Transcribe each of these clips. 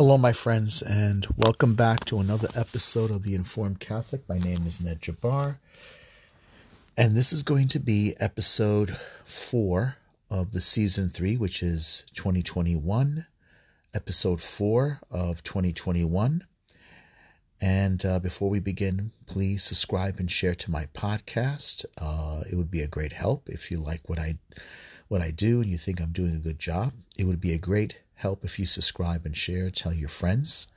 Hello, my friends, and welcome back to another episode of The Informed Catholic. My name is Ned Jabbar, and this is going to be episode four of the season three, which is 2021, episode four of 2021. And uh, before we begin, please subscribe and share to my podcast. Uh, it would be a great help if you like what I what I do and you think I'm doing a good job. It would be a great help if you subscribe and share, tell your friends.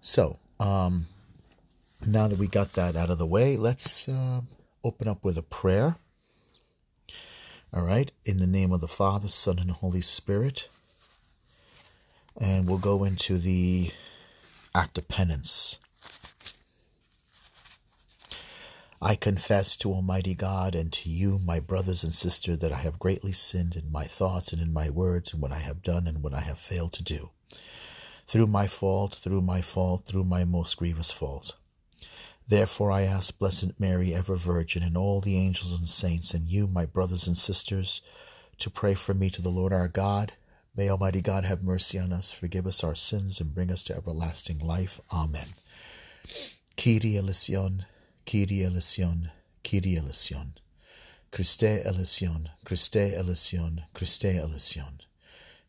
So, um, now that we got that out of the way, let's uh, open up with a prayer. All right, in the name of the Father, Son, and Holy Spirit. And we'll go into the act of penance. I confess to Almighty God and to you, my brothers and sisters, that I have greatly sinned in my thoughts and in my words, and what I have done and what I have failed to do. Through my fault, through my fault, through my most grievous fault. Therefore I ask Blessed Mary, ever Virgin, and all the angels and saints, and you, my brothers and sisters, to pray for me to the Lord our God. May Almighty God have mercy on us, forgive us our sins, and bring us to everlasting life. Amen. Kyrie eleison. Kyrie eleison, Kyrie eleison. Christe eleison, Christe eleison, Christe eleison.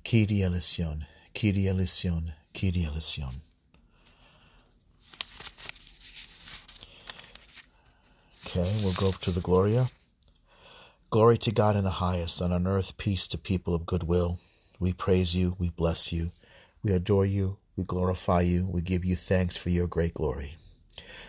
Kyrie eleison, Kyrie eleison, Kyrie eleison. Okay, we'll go up to the Gloria. Glory to God in the highest, and on earth peace to people of good will. We praise you, we bless you, we adore you, we glorify you, we give you thanks for your great glory.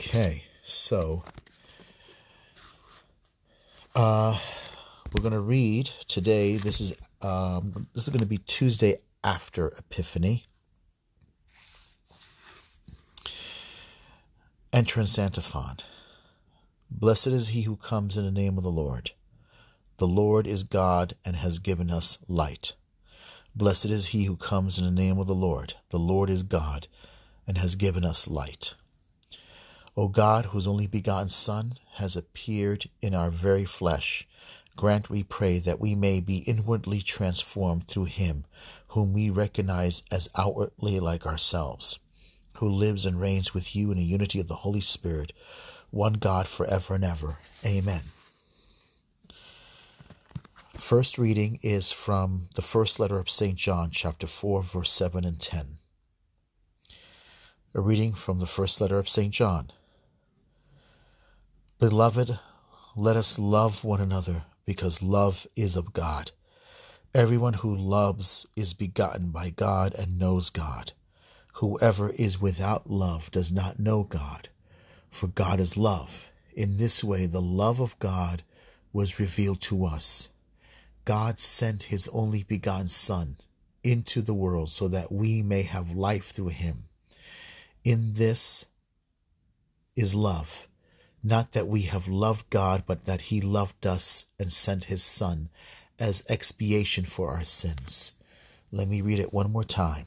Okay, so uh, we're going to read today. This is um, this is going to be Tuesday after Epiphany. Entrance Antiphon. Blessed is he who comes in the name of the Lord. The Lord is God and has given us light. Blessed is he who comes in the name of the Lord. The Lord is God and has given us light. O God, whose only begotten Son has appeared in our very flesh, grant, we pray, that we may be inwardly transformed through him, whom we recognize as outwardly like ourselves, who lives and reigns with you in the unity of the Holy Spirit, one God forever and ever. Amen. First reading is from the first letter of St. John, chapter 4, verse 7 and 10. A reading from the first letter of St. John. Beloved, let us love one another, because love is of God. Everyone who loves is begotten by God and knows God. Whoever is without love does not know God, for God is love. In this way, the love of God was revealed to us. God sent his only begotten Son into the world so that we may have life through him. In this is love not that we have loved God, but that He loved us and sent His Son as expiation for our sins. Let me read it one more time.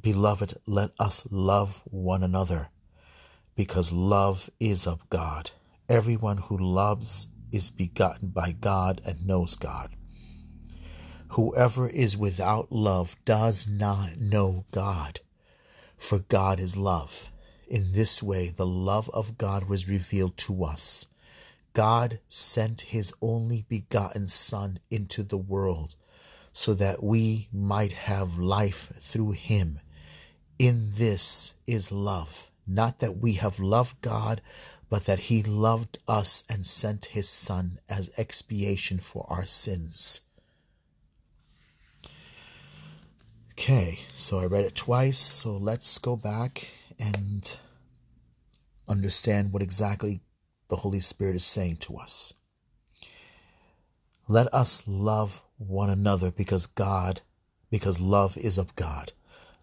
Beloved, let us love one another, because love is of God. Everyone who loves is begotten by God and knows God. Whoever is without love does not know God, for God is love. In this way, the love of God was revealed to us. God sent his only begotten Son into the world so that we might have life through him. In this is love, not that we have loved God, but that he loved us and sent his Son as expiation for our sins. Okay, so I read it twice, so let's go back and understand what exactly the Holy Spirit is saying to us. Let us love one another because God, because love is of God.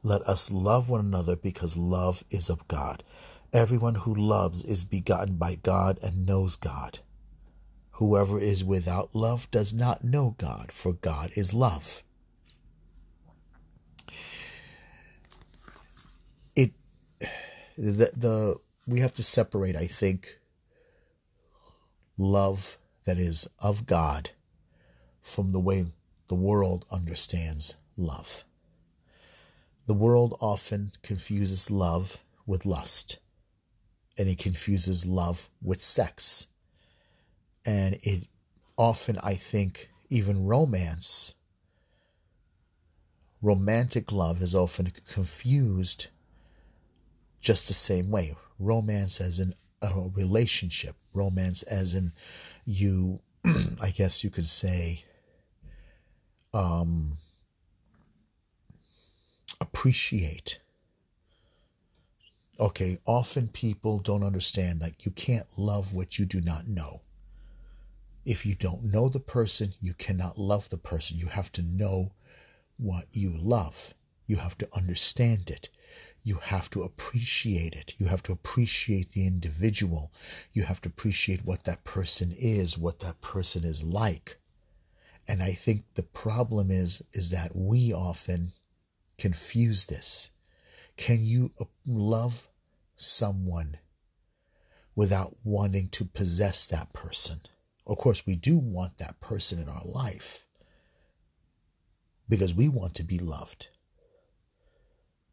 Let us love one another because love is of God. Everyone who loves is begotten by God and knows God. Whoever is without love does not know God, for God is love. The, the we have to separate, I think, love that is of God from the way the world understands love. The world often confuses love with lust, and it confuses love with sex. And it often, I think, even romance, romantic love is often confused just the same way. Romance as in a relationship, romance as in you, I guess you could say, um, appreciate. Okay, often people don't understand like you can't love what you do not know. If you don't know the person, you cannot love the person. You have to know what you love. You have to understand it. You have to appreciate it. You have to appreciate the individual. You have to appreciate what that person is, what that person is like. And I think the problem is is that we often confuse this. Can you uh, love someone without wanting to possess that person? Of course, we do want that person in our life because we want to be loved.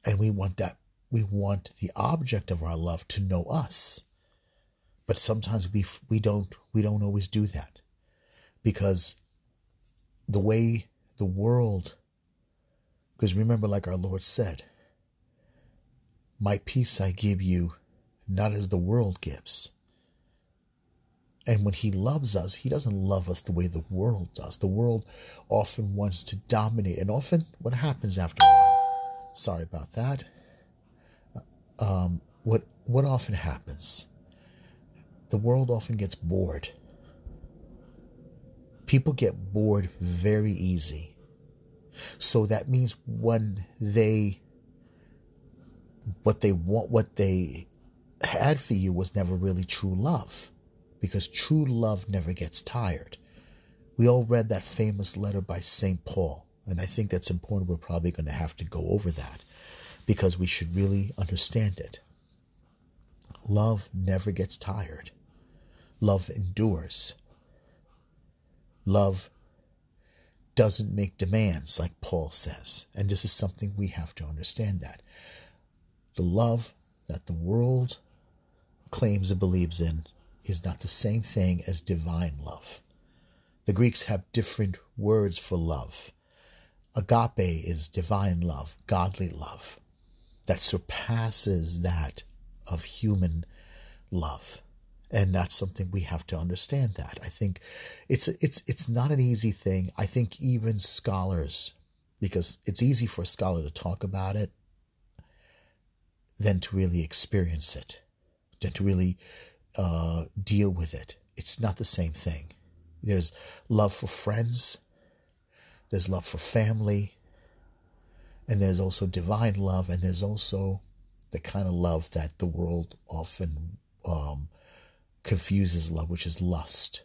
And we want that we want the object of our love to know us. But sometimes we we don't we don't always do that. Because the way the world because remember, like our Lord said, My peace I give you, not as the world gives. And when He loves us, He doesn't love us the way the world does. The world often wants to dominate. And often, what happens after a while? Sorry about that. Um, what, what often happens? The world often gets bored. People get bored very easy so that means when they, what they want, what they had for you was never really true love because true love never gets tired. We all read that famous letter by St. Paul, and I think that's important. We're probably going to have to go over that because we should really understand it. Love never gets tired, love endures. Love doesn't make demands, like Paul says. And this is something we have to understand that. The love that the world claims and believes in is not the same thing as divine love. The Greeks have different words for love. Agape is divine love, godly love, that surpasses that of human love. And that's something we have to understand that. I think it's it's it's not an easy thing. I think even scholars because it's easy for a scholar to talk about it than to really experience it than to really uh, deal with it. It's not the same thing. There's love for friends. There's love for family and there's also divine love and there's also the kind of love that the world often um, confuses love, which is lust.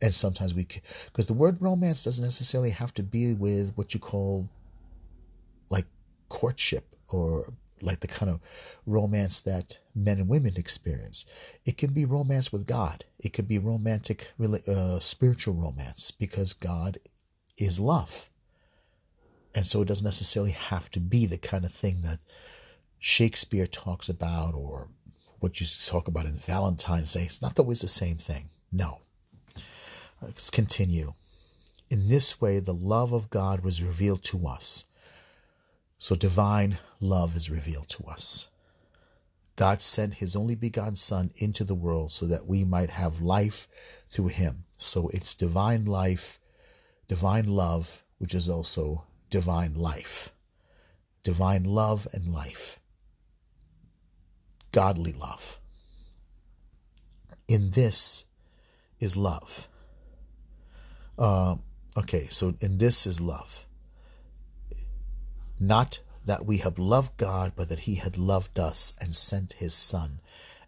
And sometimes we, because the word romance doesn't necessarily have to be with what you call like courtship or like the kind of romance that men and women experience. It can be romance with God. It could be romantic, uh, spiritual romance because God is love. And so it doesn't necessarily have to be the kind of thing that Shakespeare talks about or what you talk about in Valentine's Day. It's not always the same thing. No. Let's continue. In this way, the love of God was revealed to us. So divine love is revealed to us. God sent his only begotten Son into the world so that we might have life through him. So it's divine life, divine love, which is also divine life. Divine love and life godly love. In this is love. Uh, okay, so in this is love. Not that we have loved God, but that he had loved us and sent his Son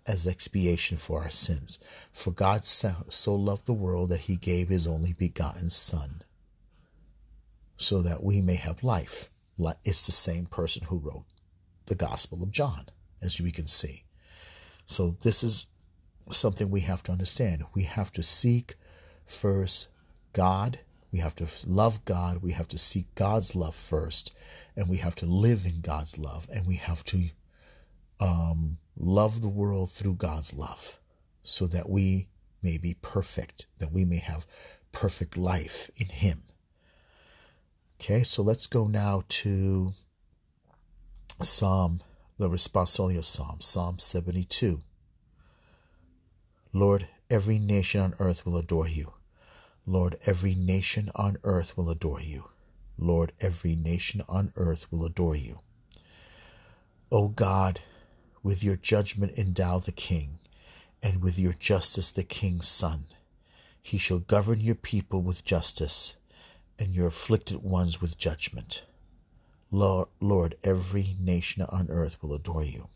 as expiation for our sins. For God so loved the world that he gave his only begotten Son, so that we may have life. It's the same person who wrote the Gospel of John, as we can see. So this is something we have to understand. We have to seek first God. We have to love God. We have to seek God's love first. And we have to live in God's love. And we have to um, love the world through God's love so that we may be perfect, that we may have perfect life in Him. Okay, so let's go now to Psalm, the responsorial Psalm, Psalm 72. Lord, every nation on earth will adore you. Lord, every nation on earth will adore you. Lord, every nation on earth will adore you. O God, with your judgment endow the king, and with your justice the king's son. He shall govern your people with justice, and your afflicted ones with judgment. Lord, every nation on earth will adore you.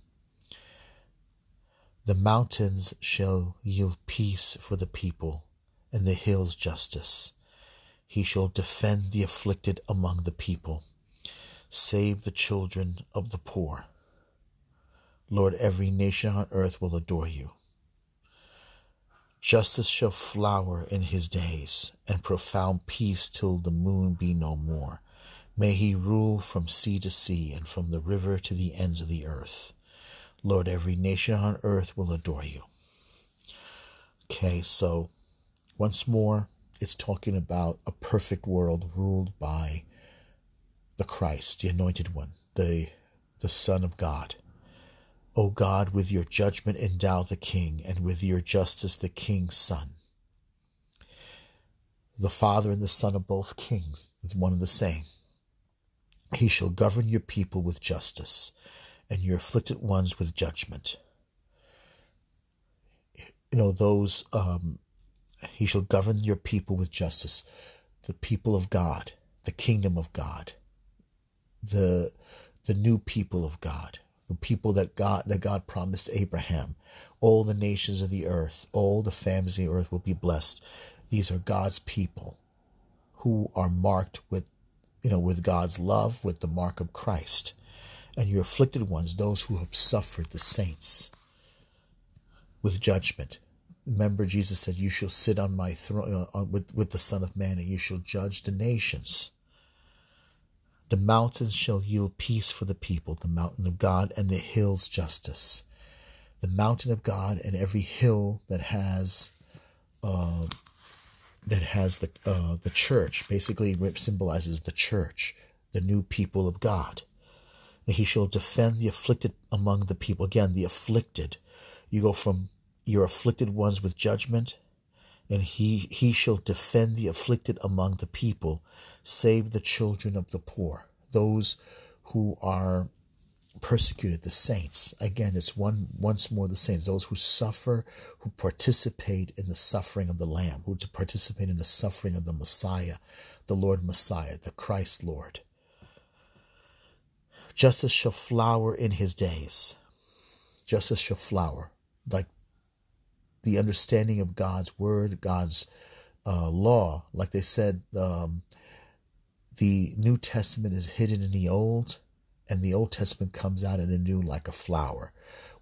The mountains shall yield peace for the people, and the hills justice. He shall defend the afflicted among the people, save the children of the poor. Lord, every nation on earth will adore you. Justice shall flower in his days, and profound peace till the moon be no more. May he rule from sea to sea, and from the river to the ends of the earth. Lord, every nation on earth will adore you. Okay, so once more, it's talking about a perfect world ruled by the Christ, the anointed one, the, the Son of God. O God, with your judgment endow the king, and with your justice the king's son. The Father and the Son are both kings, one and the same. He shall govern your people with justice and your afflicted ones with judgment. You know, those, um, he shall govern your people with justice, the people of God, the kingdom of God, the, the new people of God, the people that God, that God promised Abraham. All the nations of the earth, all the families of the earth will be blessed. These are God's people who are marked with, you know, with God's love, with the mark of Christ and your afflicted ones, those who have suffered, the saints, with judgment. Remember, Jesus said, You shall sit on my throne uh, with, with the Son of Man, and you shall judge the nations. The mountains shall yield peace for the people, the mountain of God and the hills justice. The mountain of God and every hill that has uh, that has the uh, the church basically symbolizes the church, the new people of God and he shall defend the afflicted among the people. Again, the afflicted. You go from your afflicted ones with judgment, and he, he shall defend the afflicted among the people, save the children of the poor, those who are persecuted, the saints. Again, it's one once more the saints, those who suffer, who participate in the suffering of the Lamb, who participate in the suffering of the Messiah, the Lord Messiah, the Christ Lord. Justice shall flower in his days. Justice shall flower. Like the understanding of God's word, God's uh, law. Like they said, um, the New Testament is hidden in the Old, and the Old Testament comes out in the New like a flower.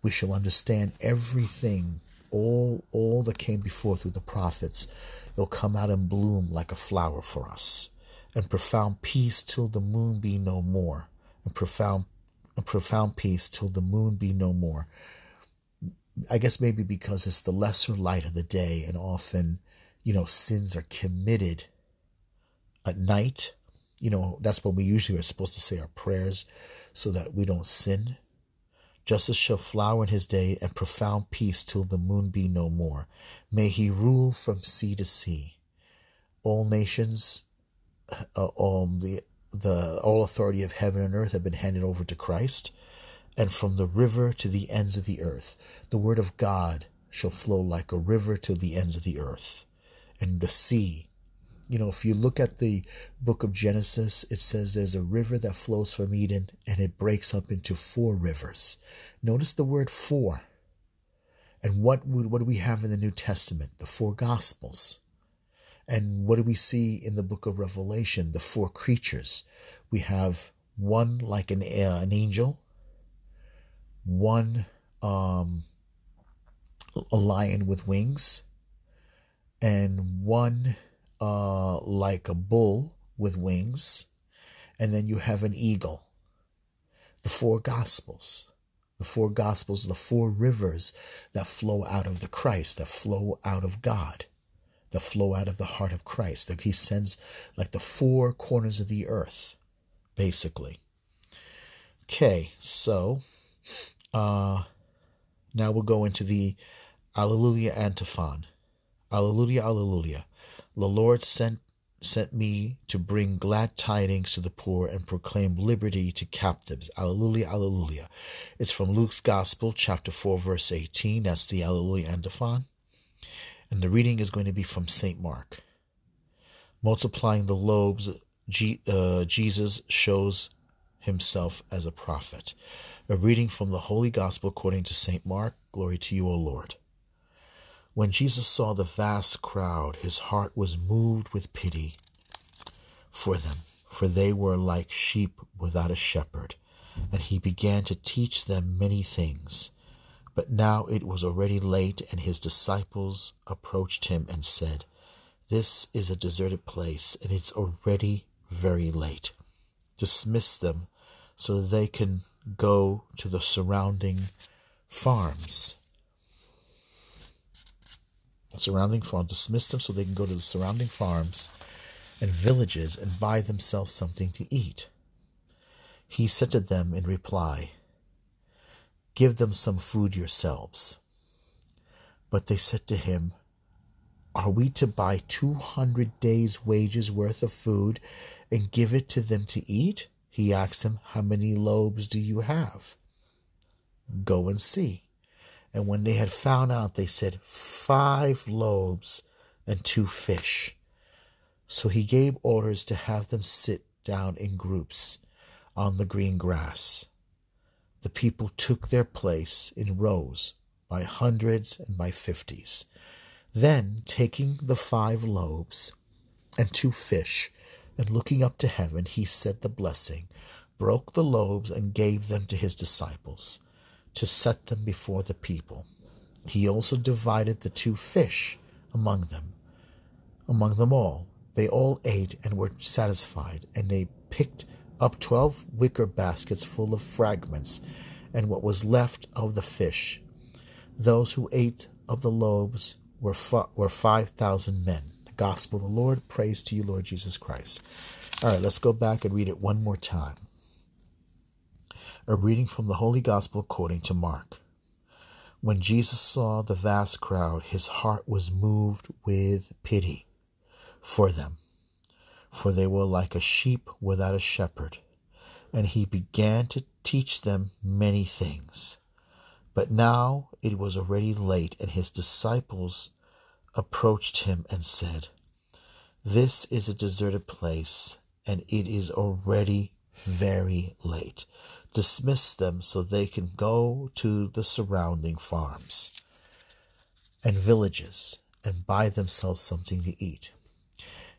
We shall understand everything, all all that came before through the prophets. It'll come out and bloom like a flower for us, and profound peace till the moon be no more and profound a profound peace till the moon be no more. I guess maybe because it's the lesser light of the day, and often, you know, sins are committed at night. You know, that's when we usually are supposed to say our prayers so that we don't sin. Justice shall flower in his day, and profound peace till the moon be no more. May he rule from sea to sea. All nations, uh, um, the the all authority of heaven and earth have been handed over to Christ, and from the river to the ends of the earth, the word of God shall flow like a river to the ends of the earth, and the sea you know, if you look at the book of Genesis, it says there's a river that flows from Eden and it breaks up into four rivers. Notice the word four. And what would, what do we have in the New Testament? The four Gospels. And what do we see in the book of Revelation? The four creatures. We have one like an, uh, an angel, one um, a lion with wings, and one uh, like a bull with wings, and then you have an eagle. The four gospels, the four gospels, the four rivers that flow out of the Christ, that flow out of God, that flow out of the heart of Christ. That He sends like the four corners of the earth, basically. Okay, so uh, now we'll go into the Alleluia antiphon. Alleluia, Alleluia. The Lord sent sent me to bring glad tidings to the poor and proclaim liberty to captives. Alleluia, Alleluia. It's from Luke's Gospel, chapter 4, verse 18. That's the Alleluia antiphon. And the reading is going to be from St. Mark. Multiplying the loaves, uh, Jesus shows himself as a prophet. A reading from the Holy Gospel according to St. Mark. Glory to you, O Lord. When Jesus saw the vast crowd, his heart was moved with pity for them, for they were like sheep without a shepherd, and he began to teach them many things. But now it was already late, and his disciples approached him and said, This is a deserted place, and it's already very late. Dismiss them so they can go to the surrounding farms surrounding farms, dismiss them so they can go to the surrounding farms and villages and buy themselves something to eat. He said to them in reply, Give them some food yourselves. But they said to him, Are we to buy two hundred days' wages worth of food and give it to them to eat? He asked them, How many loaves do you have? Go and see. And when they had found out, they said, Five loaves and two fish. So he gave orders to have them sit down in groups on the green grass. The people took their place in rows by hundreds and by fifties. Then, taking the five loaves and two fish, and looking up to heaven, he said the blessing, broke the loaves, and gave them to his disciples to set them before the people. He also divided the two fish among them, among them all. They all ate and were satisfied, and they picked up twelve wicker baskets full of fragments and what was left of the fish. Those who ate of the loaves were, were 5,000 men. The gospel of the Lord. Praise to you, Lord Jesus Christ. All right, let's go back and read it one more time. A reading from the Holy Gospel according to Mark. When Jesus saw the vast crowd, his heart was moved with pity for them, for they were like a sheep without a shepherd, and he began to teach them many things. But now it was already late, and his disciples approached him and said, This is a deserted place, and it is already very late dismiss them so they can go to the surrounding farms and villages and buy themselves something to eat.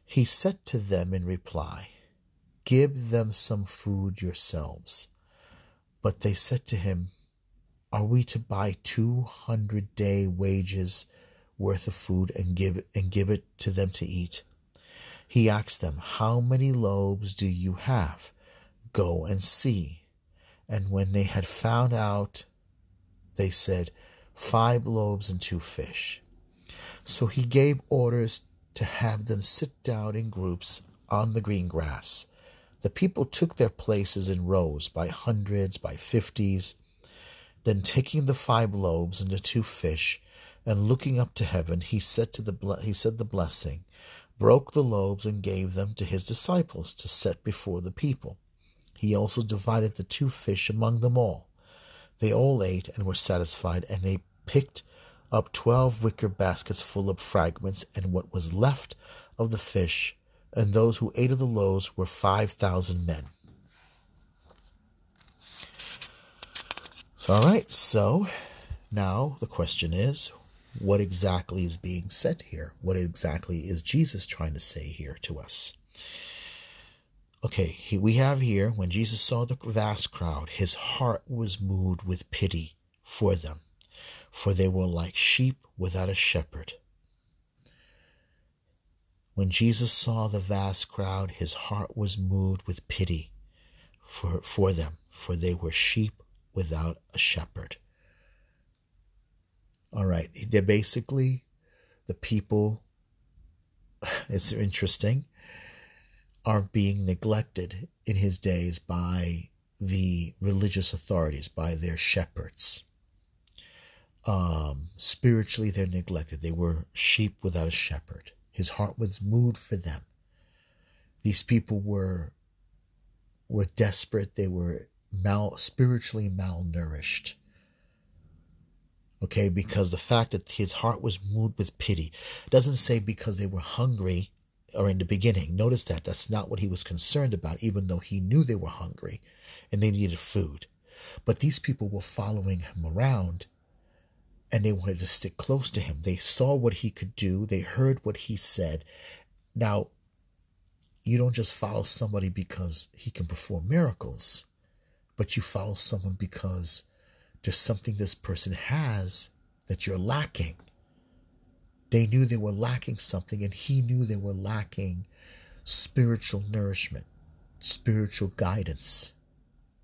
He said to them in reply, Give them some food yourselves. But they said to him, Are we to buy two hundred day wages worth of food and give and give it to them to eat? He asked them, How many loaves do you have? Go and see. And when they had found out, they said, Five loaves and two fish. So he gave orders to have them sit down in groups on the green grass. The people took their places in rows by hundreds, by fifties. Then, taking the five loaves and the two fish, and looking up to heaven, he said to the he said the blessing, broke the loaves and gave them to his disciples to set before the people. He also divided the two fish among them all. They all ate and were satisfied, and they picked up twelve wicker baskets full of fragments, and what was left of the fish and those who ate of the loaves were 5,000 men. So, all right, so now the question is what exactly is being said here? What exactly is Jesus trying to say here to us? Okay, he, we have here when Jesus saw the vast crowd, his heart was moved with pity for them, for they were like sheep without a shepherd. When Jesus saw the vast crowd, his heart was moved with pity for, for them, for they were sheep without a shepherd. All right, they're basically the people, it's interesting, are being neglected in his days by the religious authorities, by their shepherds. Um, spiritually, they're neglected. They were sheep without a shepherd. His heart was moved for them. These people were were desperate. They were mal spiritually malnourished. Okay, because the fact that his heart was moved with pity doesn't say because they were hungry or in the beginning. Notice that that's not what he was concerned about, even though he knew they were hungry and they needed food. But these people were following him around and they wanted to stick close to him. They saw what he could do, they heard what he said. Now, you don't just follow somebody because he can perform miracles, but you follow someone because there's something this person has that you're lacking. They knew they were lacking something, and he knew they were lacking spiritual nourishment, spiritual guidance.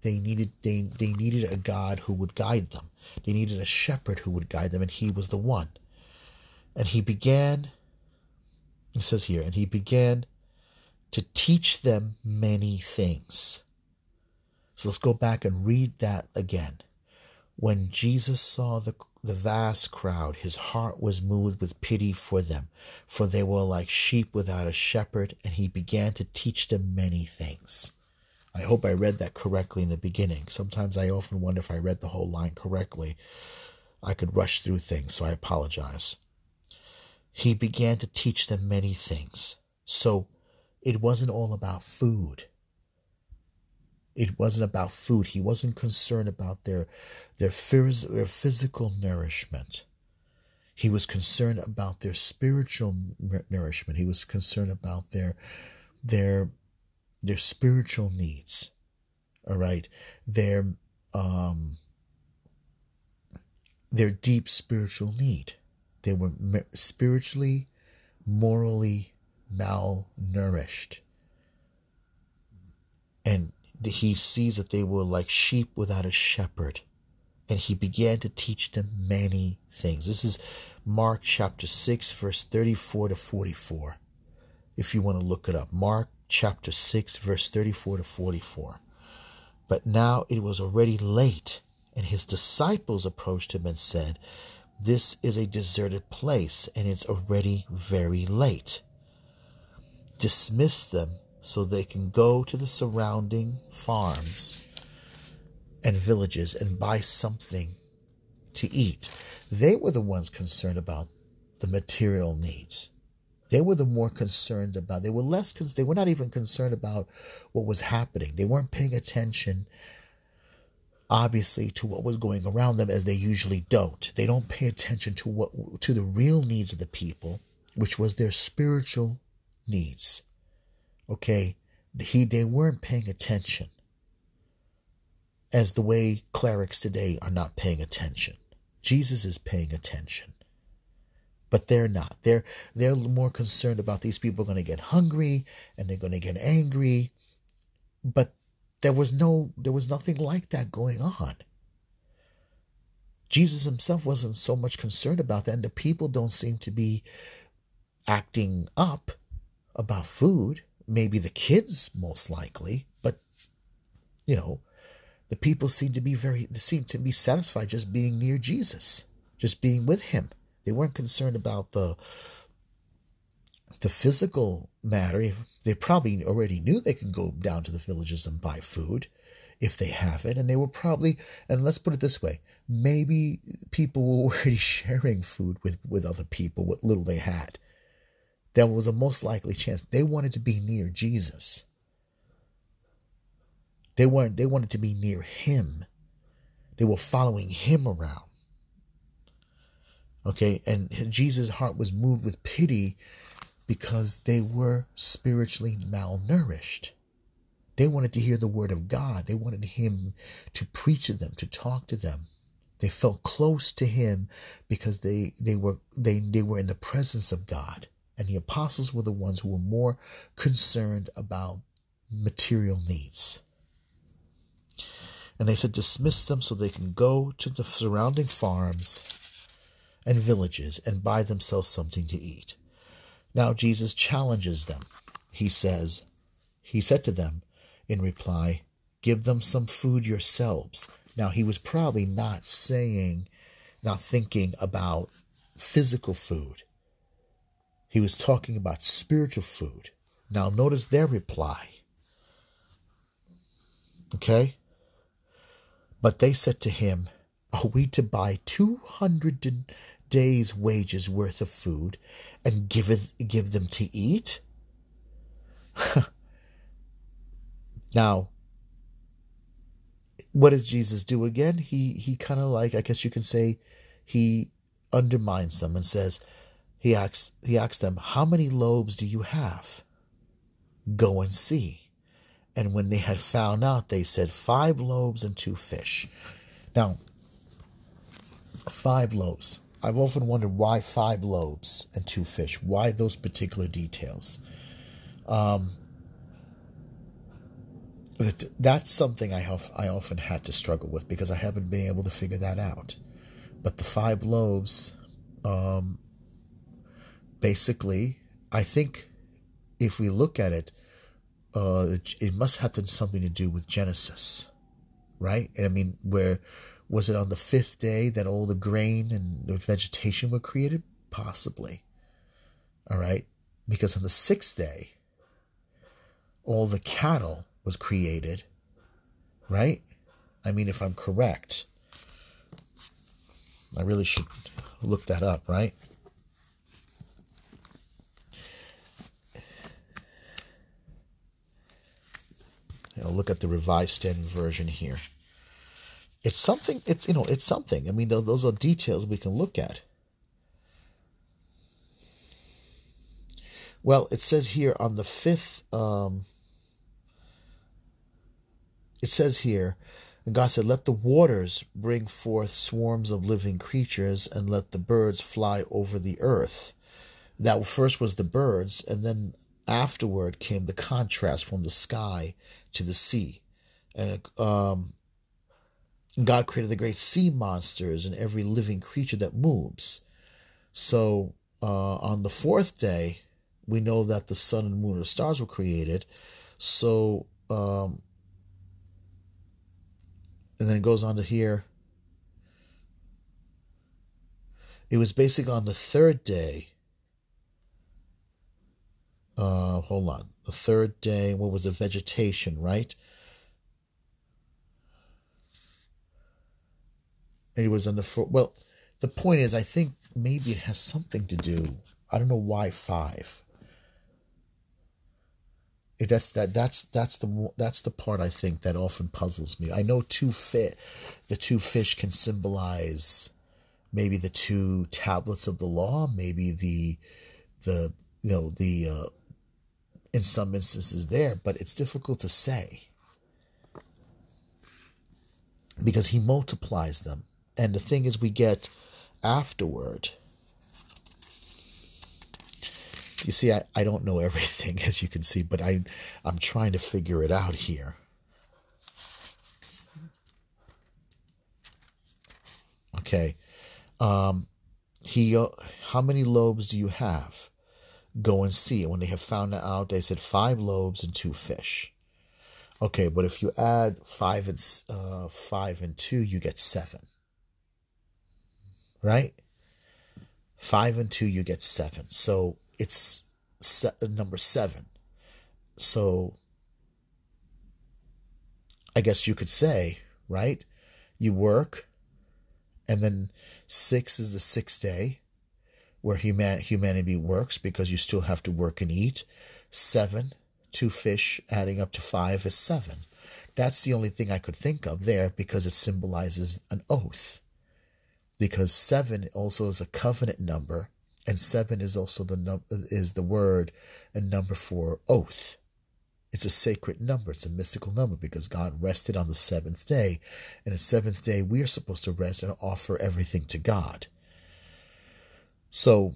They needed they, they needed a God who would guide them. They needed a shepherd who would guide them, and he was the one. And he began, it says here, and he began to teach them many things. So let's go back and read that again. When Jesus saw the, the vast crowd, his heart was moved with pity for them, for they were like sheep without a shepherd, and he began to teach them many things. I hope I read that correctly in the beginning. Sometimes I often wonder if I read the whole line correctly. I could rush through things, so I apologize. He began to teach them many things. So it wasn't all about food. It wasn't about food. He wasn't concerned about their, their, phys- their physical nourishment. He was concerned about their spiritual nourishment. He was concerned about their, their their spiritual needs, all right, their um, their deep spiritual need. They were spiritually, morally malnourished. And he sees that they were like sheep without a shepherd. And he began to teach them many things. This is Mark chapter 6, verse 34 to 44. If you want to look it up, Mark chapter 6, verse 34 to 44. But now it was already late, and his disciples approached him and said, This is a deserted place, and it's already very late. Dismiss them so they can go to the surrounding farms and villages and buy something to eat. They were the ones concerned about the material needs. They were the more concerned about. They were less. They were not even concerned about what was happening. They weren't paying attention, obviously, to what was going around them, as they usually don't. They don't pay attention to what to the real needs of the people, which was their spiritual needs. Okay, he they weren't paying attention, as the way clerics today are not paying attention. Jesus is paying attention. But they're not. They're they're more concerned about these people going to get hungry and they're going to get angry. But there was no there was nothing like that going on. Jesus himself wasn't so much concerned about that and the people don't seem to be acting up about food maybe the kids most likely but you know the people seem to be very seem to be satisfied just being near jesus just being with him they weren't concerned about the the physical matter. They probably already knew they could go down to the villages and buy food if they have it. And they were probably, and let's put it this way, maybe people were already sharing food with, with other people, what little they had. That was a most likely chance. They wanted to be near Jesus. They weren't they wanted to be near him. They were following him around. Okay, and Jesus' heart was moved with pity because they were spiritually malnourished. They wanted to hear the word of God. They wanted him to preach to them, to talk to them. They felt close to him because they, they were they, they were in the presence of God. And the apostles were the ones who were more concerned about material needs. And they said, dismiss them so they can go to the surrounding farms and villages and buy themselves something to eat. Now Jesus challenges them. He says, He said to them in reply, Give them some food yourselves. Now he was probably not saying, not thinking about physical food. He was talking about spiritual food. Now notice their reply. Okay? But they said to him, Are we to buy 200 days' wages worth of food and give, it, give them to eat? now, what does Jesus do again? He he kind of like I guess you can say he undermines them and says he asks he asks them, "How many loaves do you have? Go and see." And when they had found out, they said, Five loaves and two fish. Now, five loaves. I've often wondered why five loaves and two fish. Why those particular details? Um, that, that's something I have I often had to struggle with because I haven't been able to figure that out. But the five loaves, um, basically, I think if we look at it, uh, it must have something to do with Genesis, right? And I mean, where was it on the fifth day that all the grain and the vegetation were created? Possibly. All right, because on the sixth day, all the cattle was created, right? I mean, if I'm correct, I really should look that up, right? You know, look at the Revised Standard Version here. It's something. It's you know, it's something. I mean, those are details we can look at. Well, it says here on the fifth. Um, it says here, and God said, "Let the waters bring forth swarms of living creatures, and let the birds fly over the earth." That first was the birds, and then afterward came the contrast from the sky to the sea. And um, God created the great sea monsters and every living creature that moves. So uh, on the fourth day, we know that the sun and moon and stars were created. So, um, and then it goes on to here. It was basically on the third day. Uh, hold on the third day, what was the vegetation, right? It was on the four. Well, the point is, I think maybe it has something to do. I don't know why five. It, that's that that's that's the that's the part I think that often puzzles me. I know two fit, the two fish can symbolize maybe the two tablets of the law, maybe the the you know the uh, in some instances there, but it's difficult to say because he multiplies them. And the thing is, we get afterward. You see, I, I don't know everything, as you can see, but I, I'm trying to figure it out here. Okay. Um, he, uh, how many lobes do you have? Go and see. And when they have found it out, they said five loaves and two fish. Okay, but if you add five and uh, five and two, you get seven. Right? Five and two, you get seven. So it's se- number seven. So I guess you could say, right? You work, and then six is the sixth day where human, humanity works because you still have to work and eat. Seven, two fish adding up to five is seven. That's the only thing I could think of there because it symbolizes an oath. Because seven also is a covenant number, and seven is also the num- is the word and number for oath. It's a sacred number. It's a mystical number because God rested on the seventh day. And the seventh day, we are supposed to rest and offer everything to God. So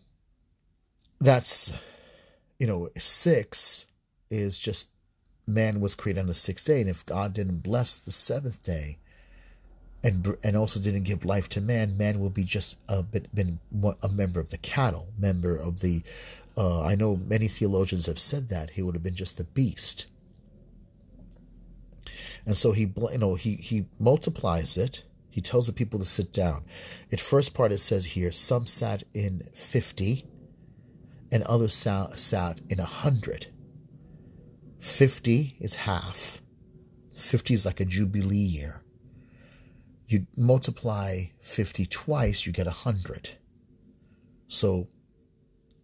that's, you know, six is just man was created on the sixth day. And if God didn't bless the seventh day, and and also didn't give life to man, man will be just a been a member of the cattle, member of the. Uh, I know many theologians have said that he would have been just the beast. And so he, you know, he he multiplies it. He tells the people to sit down. At first part, it says here, some sat in fifty, and others sat, sat in a hundred. Fifty is half. Fifty is like a jubilee year you multiply 50 twice, you get 100. So,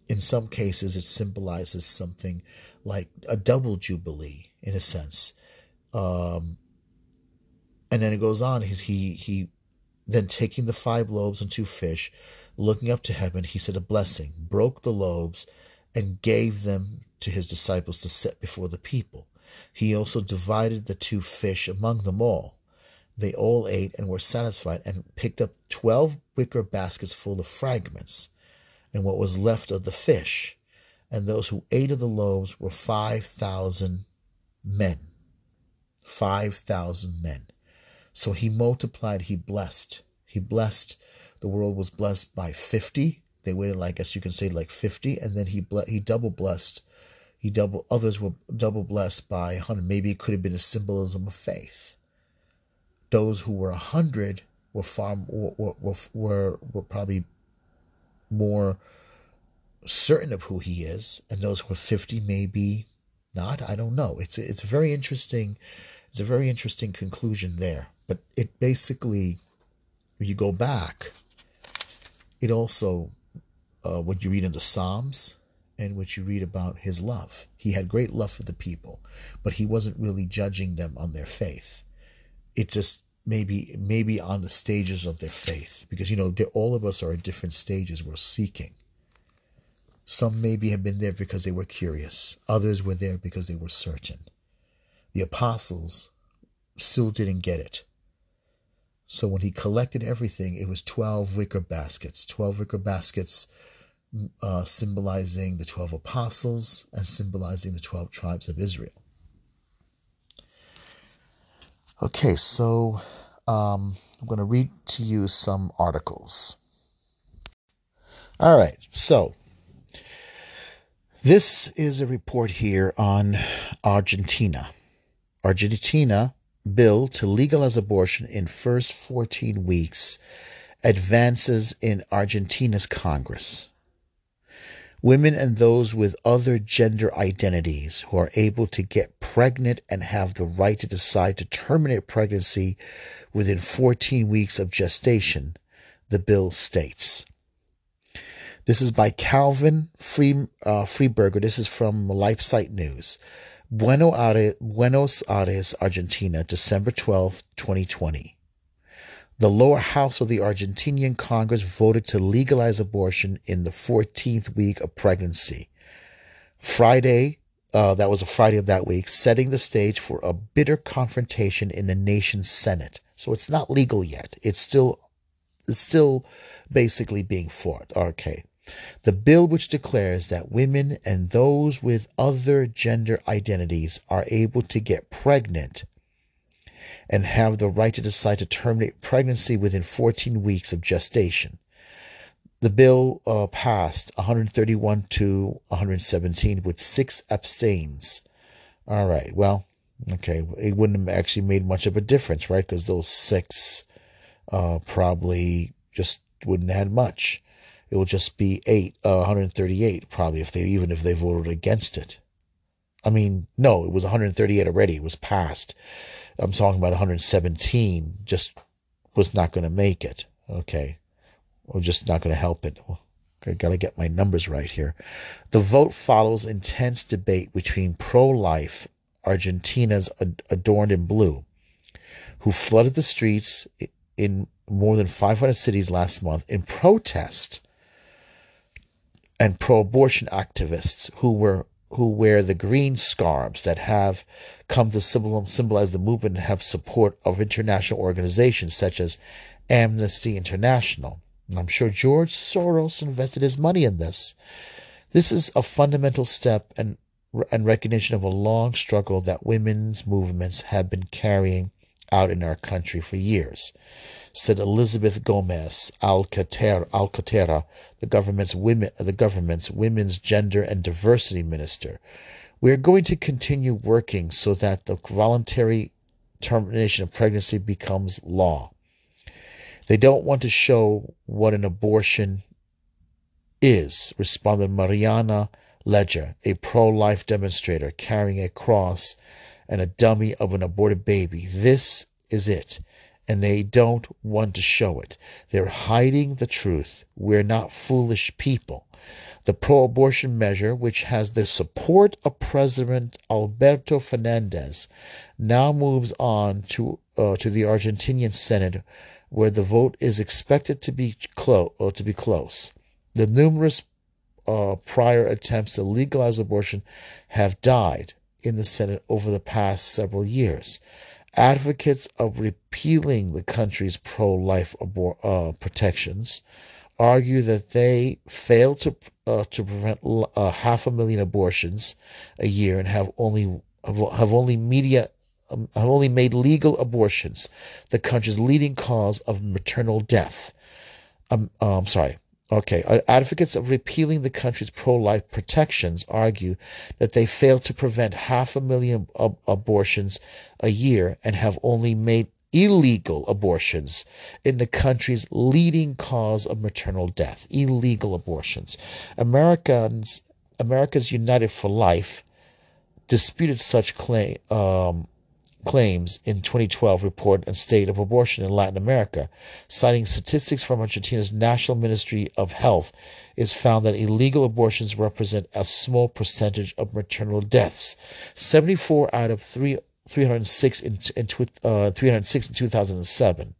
in some cases, it symbolizes something like a double jubilee, in a sense. Um, and then it goes on. He's, he, he, then taking the five loaves and two fish, looking up to heaven, he said a blessing, broke the loaves, and gave them to his disciples to set before the people. He also divided the two fish among them all they all ate and were satisfied and picked up twelve wicker baskets full of fragments and what was left of the fish. And those who ate of the loaves were 5,000 men. 5,000 men. So he multiplied, he blessed. He blessed, the world was blessed by 50. They waited, like, I guess you can say, like 50. And then he ble- he double blessed. He double, others were double blessed by 100. Maybe it could have been a symbolism of faith those who were a hundred were far were, were, were, probably more certain of who he is, and those who are fifty maybe not. I don't know. It's it's very interesting. It's a very interesting conclusion there, but it basically, you go back, it also, uh, what you read in the Psalms and what you read about his love. He had great love for the people, but he wasn't really judging them on their faith. It just maybe maybe on the stages of their faith because you know all of us are at different stages we're seeking. Some maybe have been there because they were curious. Others were there because they were certain. The apostles still didn't get it so when he collected everything it was 12 wicker baskets 12 wicker baskets uh, symbolizing the 12 apostles and symbolizing the 12 tribes of israel Okay, so um, I'm going to read to you some articles. All right, so this is a report here on Argentina. Argentina bill to legalize abortion in first 14 weeks advances in Argentina's Congress. Women and those with other gender identities who are able to get pregnant and have the right to decide to terminate pregnancy within 14 weeks of gestation, the bill states. This is by Calvin Free, uh, Freiburger. This is from LifeSite News. Buenos Aires, Argentina, December 12, 2020. The lower house of the Argentinian Congress voted to legalize abortion in the 14th week of pregnancy. Friday, uh, that was a Friday of that week, setting the stage for a bitter confrontation in the nation's Senate. So it's not legal yet. It's still, it's still basically being fought. Okay. The bill, which declares that women and those with other gender identities are able to get pregnant and have the right to decide to terminate pregnancy within 14 weeks of gestation. The bill uh, passed 131 to 117 with six abstains. All right, well, okay, it wouldn't have actually made much of a difference, right? Because those six uh, probably just wouldn't have had much. It will just be eight, uh, 138 probably if they even if they voted against it. I mean, no, it was 138 already. It was passed. I'm talking about 117 just was not going to make it. Okay. we're just not going to help it. I got to get my numbers right here. The vote follows intense debate between pro life Argentina's adorned in blue, who flooded the streets in more than 500 cities last month in protest, and pro abortion activists who were who wear the green scarves that have come to symbolize the movement and have support of international organizations such as Amnesty International. I'm sure George Soros invested his money in this. This is a fundamental step and, and recognition of a long struggle that women's movements have been carrying out in our country for years, said Elizabeth Gomez Alcatera, the government's women, the government's women's gender and diversity minister. We are going to continue working so that the voluntary termination of pregnancy becomes law. They don't want to show what an abortion is, responded Mariana Ledger, a pro life demonstrator carrying a cross and a dummy of an aborted baby. This is it. And they don't want to show it. They're hiding the truth. We're not foolish people. The pro abortion measure, which has the support of President Alberto Fernandez, now moves on to, uh, to the Argentinian Senate, where the vote is expected to be close or to be close. The numerous uh, prior attempts to legalize abortion have died in the Senate over the past several years. Advocates of repealing the country's pro-life abor- uh, protections argue that they fail to uh, to prevent uh, half a million abortions a year and have only have only media um, have only made legal abortions the country's leading cause of maternal death. Um, um, sorry. Okay, uh, advocates of repealing the country's pro-life protections argue that they fail to prevent half a million ab- abortions a year and have only made illegal abortions in the country's leading cause of maternal death. Illegal abortions. Americans, America's United for Life disputed such claim, um, claims in 2012 report on state of abortion in Latin America, citing statistics from Argentina's National Ministry of Health, is found that illegal abortions represent a small percentage of maternal deaths. 74 out of 3, 306 in, in, uh, 306 in 2007.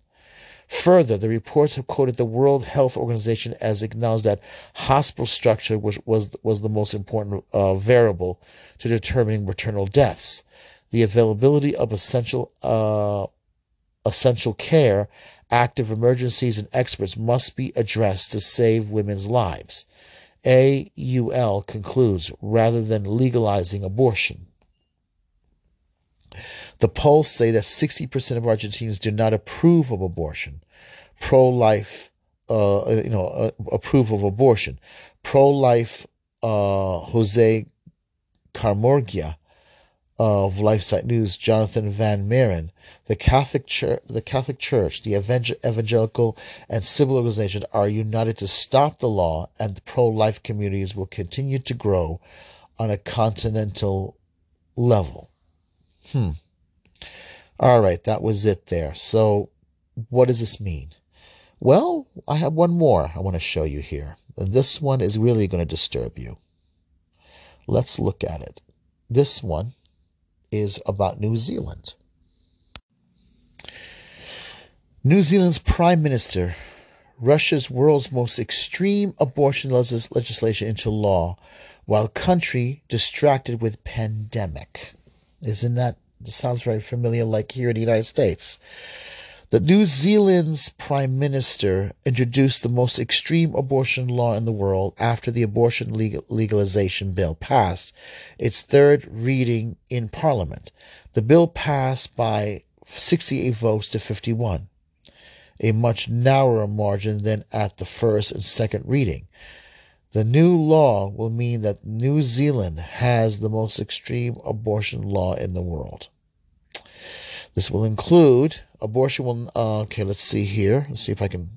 Further, the reports have quoted the World Health Organization as acknowledged that hospital structure was, was, was the most important uh, variable to determining maternal deaths the availability of essential uh, essential care, active emergencies, and experts must be addressed to save women's lives. AUL concludes rather than legalizing abortion. The polls say that 60% of Argentinians do not approve of abortion. Pro life, uh, you know, uh, approve of abortion. Pro life, uh, Jose Camargo of LifeSite News, Jonathan Van Maren, the Catholic Church, the Catholic Church, the evangelical and civil organization are united to stop the law, and the pro-life communities will continue to grow on a continental level. Hmm. All right, that was it there. So, what does this mean? Well, I have one more I want to show you here. This one is really going to disturb you. Let's look at it. This one is about New Zealand. New Zealand's Prime Minister rushes world's most extreme abortion legislation into law while country distracted with pandemic. Isn't that sounds very familiar like here in the United States? That New Zealand's Prime Minister introduced the most extreme abortion law in the world after the abortion legal- legalization bill passed its third reading in Parliament. The bill passed by 68 votes to 51, a much narrower margin than at the first and second reading. The new law will mean that New Zealand has the most extreme abortion law in the world. This will include abortion. Will uh, okay. Let's see here. Let's see if I can.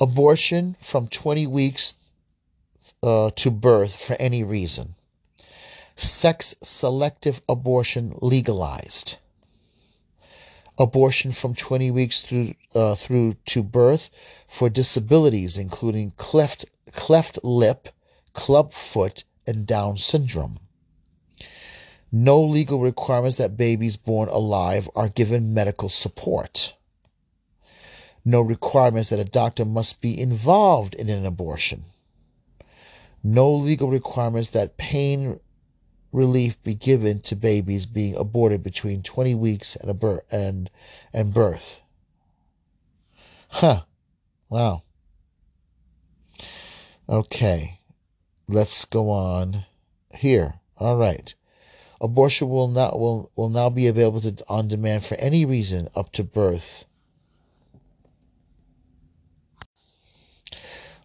Abortion from 20 weeks uh, to birth for any reason. Sex selective abortion legalized. abortion from 20 weeks through uh, through to birth for disabilities including cleft cleft lip, club foot, and Down syndrome. No legal requirements that babies born alive are given medical support. No requirements that a doctor must be involved in an abortion. No legal requirements that pain relief be given to babies being aborted between 20 weeks and, birth, and, and birth. Huh. Wow. Okay. Let's go on here. All right. Abortion will not will, will now be available to, on demand for any reason up to birth.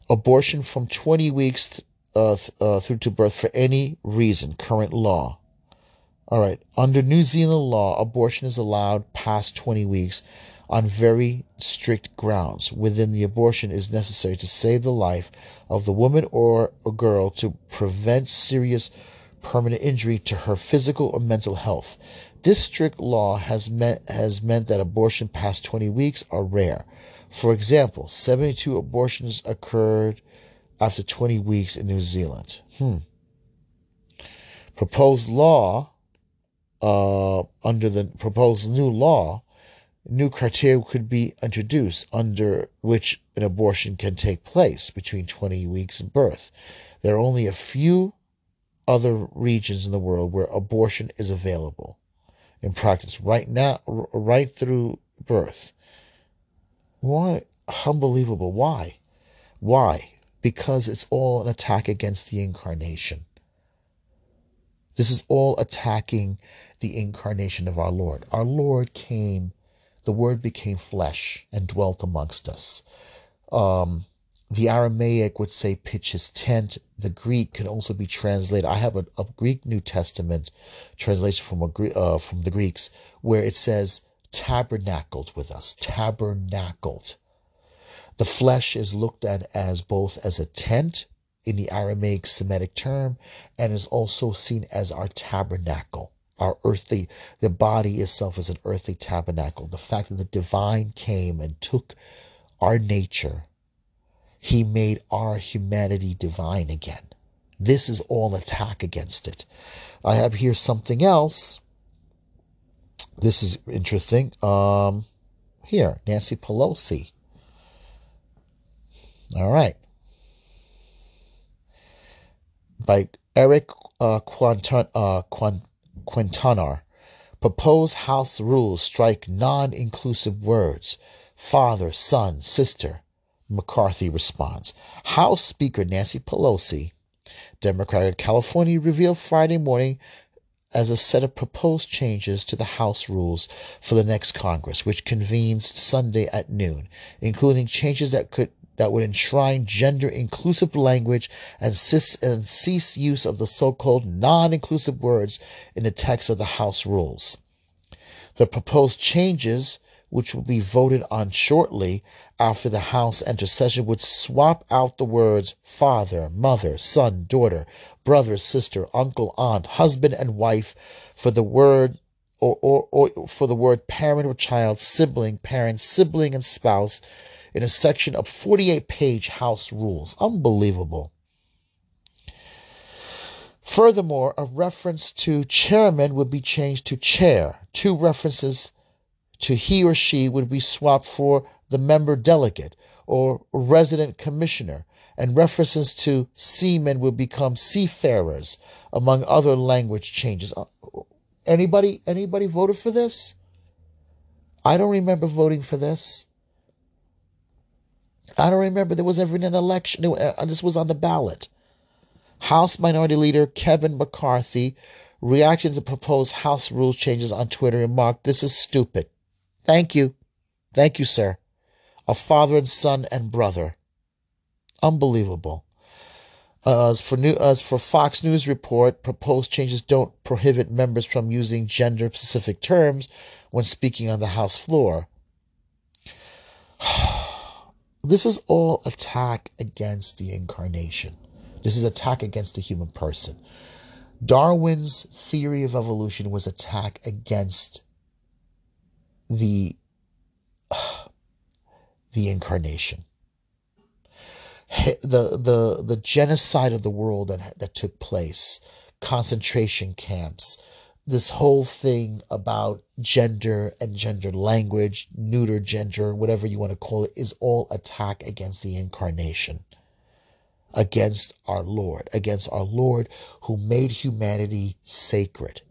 Abortion from 20 weeks uh, uh, through to birth for any reason, current law. All right. Under New Zealand law, abortion is allowed past 20 weeks on very strict grounds. Within the abortion is necessary to save the life of the woman or a girl to prevent serious permanent injury to her physical or mental health. This strict law has meant has meant that abortion past 20 weeks are rare. For example, 72 abortions occurred after 20 weeks in New Zealand. Hmm. Proposed law, uh, under the proposed new law, new criteria could be introduced under which an abortion can take place between 20 weeks and birth. There are only a few other regions in the world where abortion is available in practice right now, right through birth. Why? Unbelievable. Why? Why? because it's all an attack against the incarnation. This is all attacking the incarnation of our Lord. Our Lord came, the Word became flesh and dwelt amongst us. Um, the Aramaic would say pitch his tent. The Greek can also be translated. I have a, a Greek New Testament translation from a uh, from the Greeks where it says tabernacled with us, tabernacled. The flesh is looked at as both as a tent in the Aramaic Semitic term and is also seen as our tabernacle. Our earthly, the body itself is an earthly tabernacle. The fact that the divine came and took our nature, he made our humanity divine again. This is all attack against it. I have here something else. This is interesting. Um, here, Nancy Pelosi all right. By Eric uh, Quinton, uh, Quintanar. Proposed House rules strike non inclusive words. Father, son, sister. McCarthy responds. House Speaker Nancy Pelosi, Democrat of California, revealed Friday morning as a set of proposed changes to the House rules for the next Congress, which convenes Sunday at noon, including changes that could that would enshrine gender inclusive language and, cis- and cease use of the so called non inclusive words in the text of the House rules. The proposed changes, which will be voted on shortly after the House enters session, would swap out the words father, mother, son, daughter, brother, sister, uncle, aunt, husband, and wife for the word or, or, or for the word parent or child, sibling, parent, sibling, and spouse in a section of 48 page House rules. Unbelievable. Furthermore, a reference to chairman would be changed to chair. Two references to he or she would be swapped for the member delegate or resident commissioner, and references to seamen would become seafarers, among other language changes. Uh, anybody anybody voted for this? I don't remember voting for this. I don't remember there was ever an election. Uh, this was on the ballot. House Minority Leader Kevin McCarthy reacted to proposed House rules changes on Twitter and remarked, This is stupid. Thank you. Thank you, sir. A father and son and brother. Unbelievable. Uh, as for new, as for Fox News report, proposed changes don't prohibit members from using gender-specific terms when speaking on the House floor. This is all attack against the incarnation. This is attack against the human person. Darwin's theory of evolution was attack against the the incarnation. The the the genocide of the world that that took place concentration camps this whole thing about gender and gender language neuter gender whatever you want to call it is all attack against the incarnation. Against our lord. Against our lord who made humanity sacred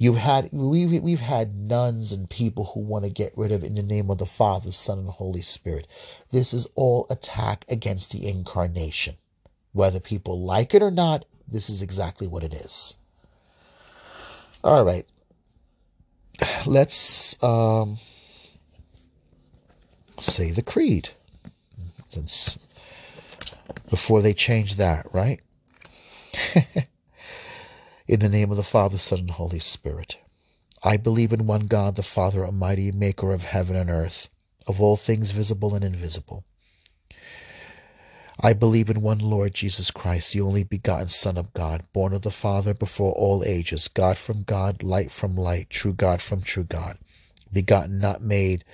You've had we've we've had nuns and people who want to get rid of it in the name of the Father, Son, and Holy Spirit. This is all attack against the incarnation. Whether people like it or not, this is exactly what it is. All right. Let's um, say the creed. Since before they change that, right? In the name of the Father, Son, and Holy Spirit. I believe in one God, the Father Almighty, maker of heaven and earth, of all things visible and invisible. I believe in one Lord Jesus Christ, the only begotten Son of God, born of the Father before all ages, God from God, light from light, true God from true God, begotten, not made,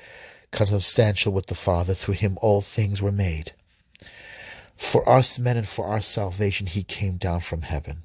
consubstantial with the Father, through him all things were made. For us men and for our salvation he came down from heaven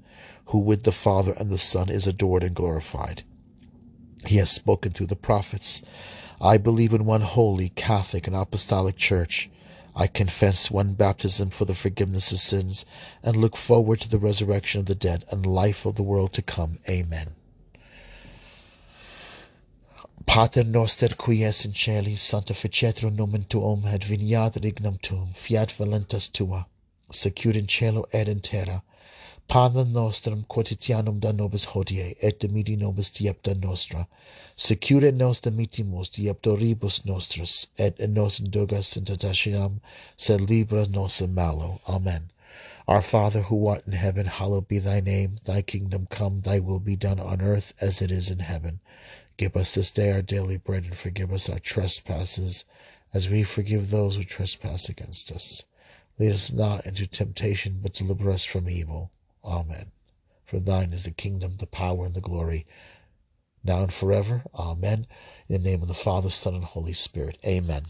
who with the Father and the Son is adored and glorified. He has spoken through the prophets. I believe in one holy, Catholic, and Apostolic Church. I confess one baptism for the forgiveness of sins and look forward to the resurrection of the dead and life of the world to come. Amen. Pater noster qui es in celi, sanctificetur nomen tuum, et veniat regnum tuum, fiat voluntas tua, secur in cielo et in terra, Panem nostrum quotidianum da nobis hodie, et dimiti nobis diepta nostra. Secure nos dimitimus dieptoribus nostris, et in nos indugas in sed libra nos in malo. Amen. Our Father, who art in heaven, hallowed be thy name. Thy kingdom come, thy will be done on earth as it is in heaven. Give us this day our daily bread, and forgive us our trespasses, as we forgive those who trespass against us. Lead us not into temptation, but deliver us from evil. Amen. For thine is the kingdom, the power, and the glory, now and forever. Amen. In the name of the Father, Son, and Holy Spirit. Amen.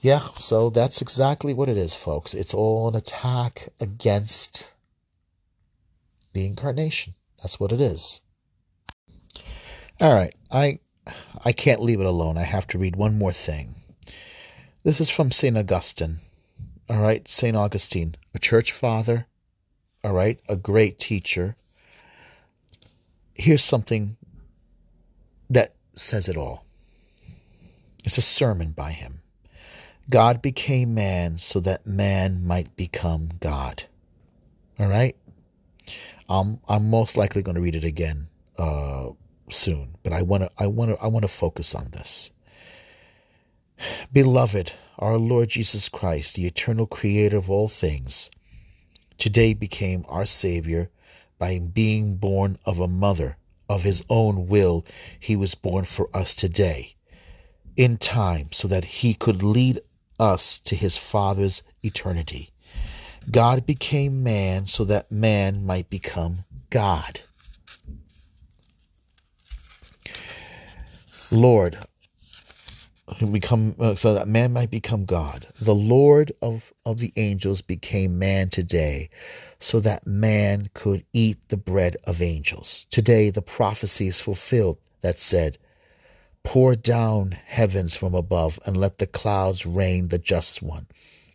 Yeah, so that's exactly what it is, folks. It's all an attack against the incarnation. That's what it is. All right, I I can't leave it alone. I have to read one more thing. This is from St. Augustine. All right, St. Augustine, a church father, all right, a great teacher. Here's something that says it all. It's a sermon by him. God became man so that man might become God. All right? Um, I'm most likely going to read it again uh, soon, but I want to I want to I want to focus on this. Beloved, our Lord Jesus Christ, the eternal creator of all things, today became our Savior by being born of a mother. Of his own will, he was born for us today, in time, so that he could lead us to his Father's eternity. God became man so that man might become God. Lord, become uh, so that man might become God. The Lord of, of the angels became man today so that man could eat the bread of angels. Today the prophecy is fulfilled that said, Pour down heavens from above and let the clouds rain the just one.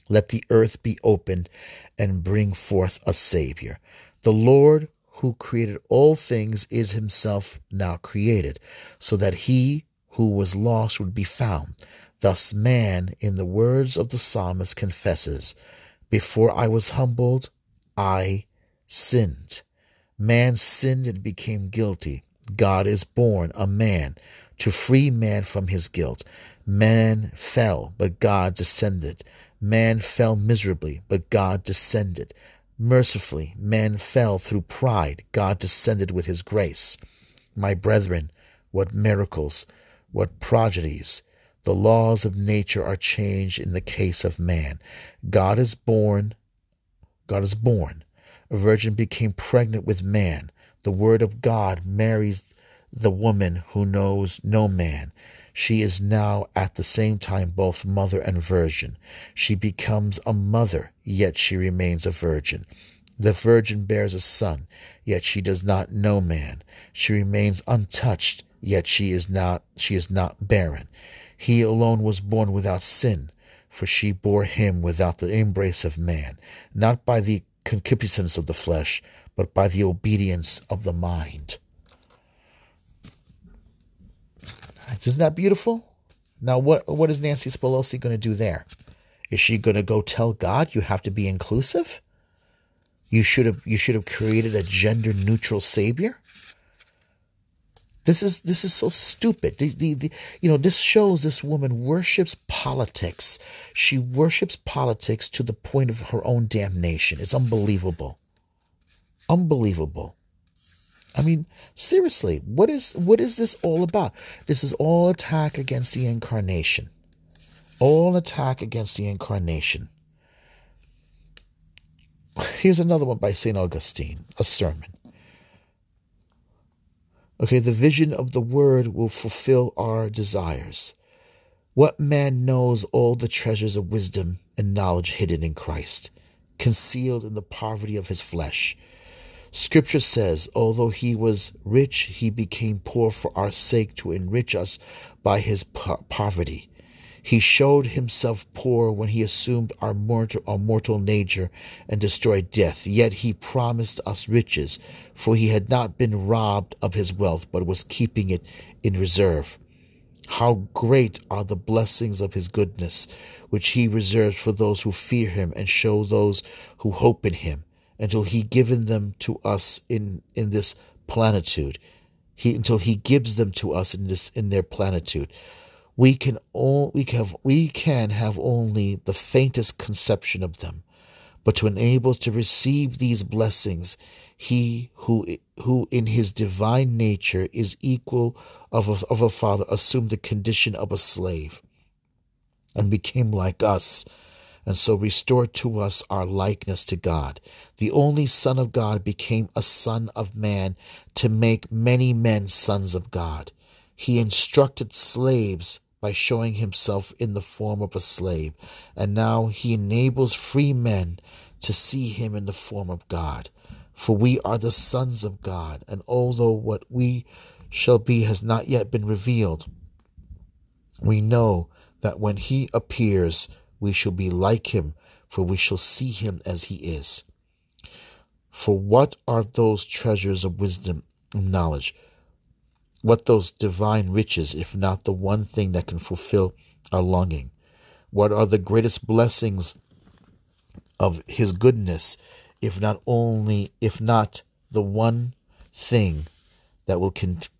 Let the earth be opened and bring forth a Savior. The Lord who created all things is himself now created, so that he who was lost would be found. Thus, man, in the words of the psalmist, confesses, Before I was humbled, I sinned. Man sinned and became guilty. God is born, a man, to free man from his guilt. Man fell, but God descended. Man fell miserably, but God descended. Mercifully, man fell through pride. God descended with his grace. My brethren, what miracles, what prodigies. The laws of nature are changed in the case of man. God is born. God is born. A virgin became pregnant with man. The word of God marries the woman who knows no man. She is now at the same time both mother and virgin. She becomes a mother, yet she remains a virgin. The virgin bears a son, yet she does not know man. She remains untouched, yet she is not she is not barren. He alone was born without sin, for she bore him without the embrace of man, not by the concupiscence of the flesh, but by the obedience of the mind. Isn't that beautiful? Now, what what is Nancy Pelosi going to do there? Is she going to go tell God you have to be inclusive? You should have you should have created a gender neutral savior. This is this is so stupid. The, the, the, you know, this shows this woman worships politics. She worships politics to the point of her own damnation. It's unbelievable. Unbelievable. I mean, seriously, what is what is this all about? This is all attack against the incarnation. All attack against the incarnation. Here's another one by St. Augustine, a sermon. Okay, the vision of the word will fulfill our desires. What man knows all the treasures of wisdom and knowledge hidden in Christ, concealed in the poverty of his flesh? Scripture says, although he was rich, he became poor for our sake to enrich us by his po- poverty. He showed himself poor when he assumed our mortal, our mortal nature and destroyed death. Yet he promised us riches, for he had not been robbed of his wealth, but was keeping it in reserve. How great are the blessings of his goodness, which he reserves for those who fear him and show those who hope in him until he given them to us in in this plenitude he until he gives them to us in this in their plenitude we can all we can have, we can have only the faintest conception of them but to enable us to receive these blessings he who who in his divine nature is equal of a, of a father assumed the condition of a slave and became like us and so restored to us our likeness to God. The only Son of God became a Son of Man to make many men sons of God. He instructed slaves by showing himself in the form of a slave, and now he enables free men to see him in the form of God. For we are the sons of God, and although what we shall be has not yet been revealed, we know that when he appears, we shall be like him, for we shall see him as he is. For what are those treasures of wisdom and knowledge? What those divine riches, if not the one thing that can fulfill our longing? What are the greatest blessings of his goodness, if not only, if not the one thing that will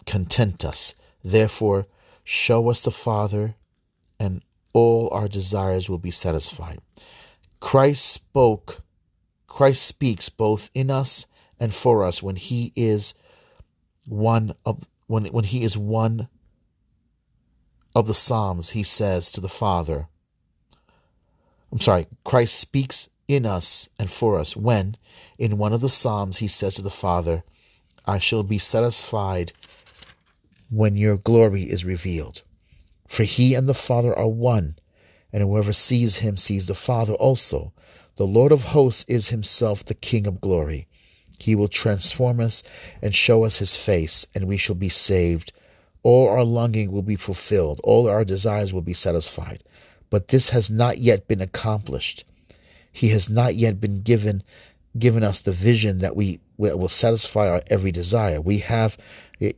content us? Therefore, show us the Father, and all our desires will be satisfied. Christ spoke, Christ speaks both in us and for us when he is one of when when he is one of the Psalms, he says to the Father, I'm sorry, Christ speaks in us and for us when, in one of the Psalms, he says to the Father, I shall be satisfied when your glory is revealed. For he and the Father are one, and whoever sees him sees the Father also. The Lord of hosts is himself the King of glory. He will transform us and show us his face, and we shall be saved. All our longing will be fulfilled, all our desires will be satisfied. But this has not yet been accomplished. He has not yet been given given us the vision that we will satisfy our every desire. We have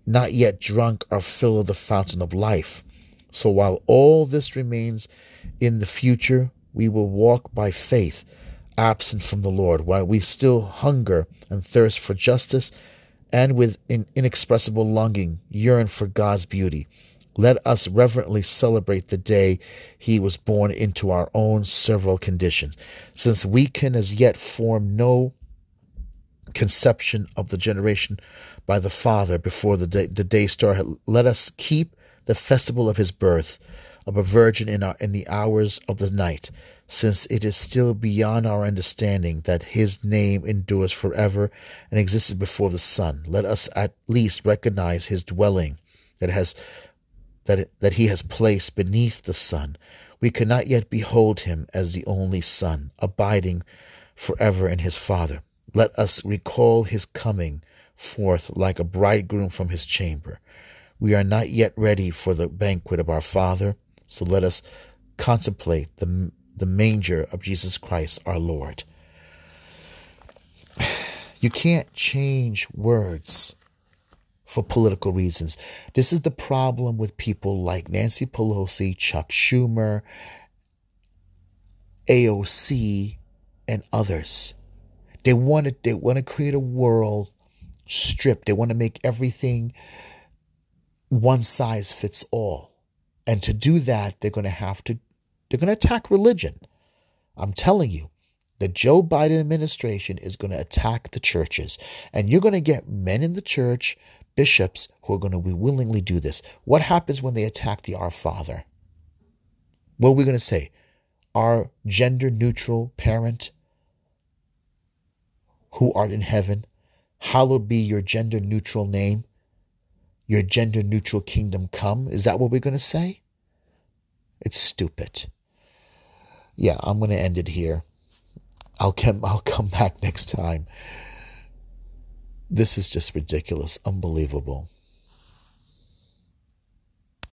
not yet drunk our fill of the fountain of life. So while all this remains in the future, we will walk by faith, absent from the Lord, while we still hunger and thirst for justice and with an inexpressible longing yearn for God's beauty. Let us reverently celebrate the day he was born into our own several conditions. Since we can as yet form no conception of the generation by the Father before the day, the day star, let us keep the festival of his birth of a virgin in, our, in the hours of the night, since it is still beyond our understanding that his name endures forever and existed before the sun. Let us at least recognize his dwelling that has that, that he has placed beneath the sun. We cannot yet behold him as the only Son, abiding forever in his Father. Let us recall his coming forth like a bridegroom from his chamber. We are not yet ready for the banquet of our Father, so let us contemplate the, the manger of Jesus Christ our Lord. You can't change words for political reasons. This is the problem with people like Nancy Pelosi, Chuck Schumer, AOC, and others. They want to they want to create a world stripped. They want to make everything one size fits all. And to do that, they're going to have to they're going to attack religion. I'm telling you, the Joe Biden administration is going to attack the churches. And you're going to get men in the church bishops who are going to be willingly do this. What happens when they attack the Our Father? What are we going to say? Our gender neutral parent who art in heaven, hallowed be your gender neutral name, your gender neutral kingdom come. Is that what we're going to say? It's stupid. Yeah, I'm going to end it here. I'll come, I'll come back next time. This is just ridiculous, unbelievable.